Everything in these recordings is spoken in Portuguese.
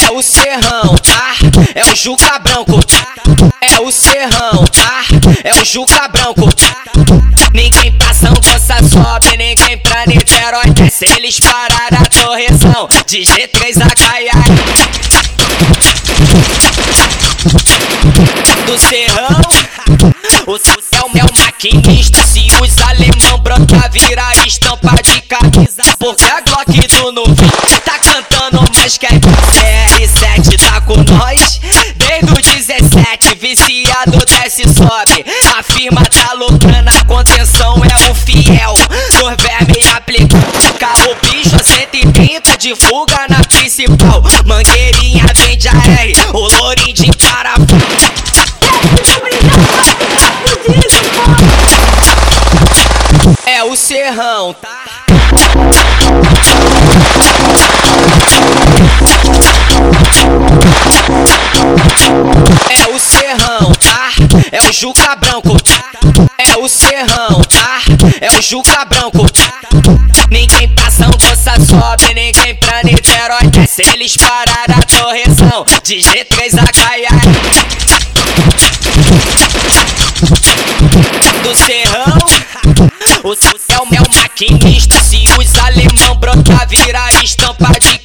É o serrão, tá? É o Juca Branco, tá? É o serrão, tá? É o Juca Branco, tá? Ninguém pra São Gonçalo sobe, ninguém pra Niterói desce. Eles pararam a correção de G3 a Caia. Do serrão, o céu é o maquinista. Se os alemão branca vira estampa de camisa, porque a Glock do tá cantando mais que a CR7 tá com nós. Desde o 17, viciado desce e sobe. A firma tá lucrando, a contenção é o fiel. Nos vermes aplica carro bicho a 130 de fuga na principal. Mangueirinha vende a R, o lourinho de parafuso. É o serrão, tá? É o serrão, tá? É o Juca Branco, tá? É o serrão, tá? É o Juca Branco, tá? Ninguém pra São Gonçalo sobe, ninguém pra Niterói desce. Eles pararam a correção de G3 a Caia. Do serrão, o céu é o maquinista. Se os alemão brotar, vira estampa de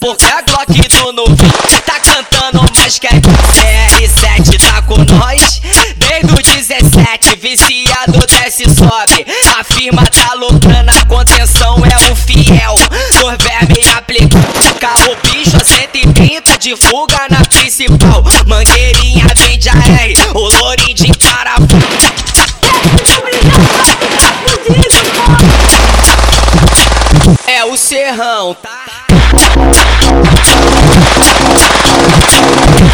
Porque a Glock do novinho tá cantando mais que a CR7 tá com nós. Desde o 17, viciado desce e sobe. A firma tá lucrando, a contenção é o fiel. Nos vermes aplica carro bicho a 130 de fuga na principal. Mangueirinha vende a R, o lourinho de parafuso. É o serrão, tá? Thank you.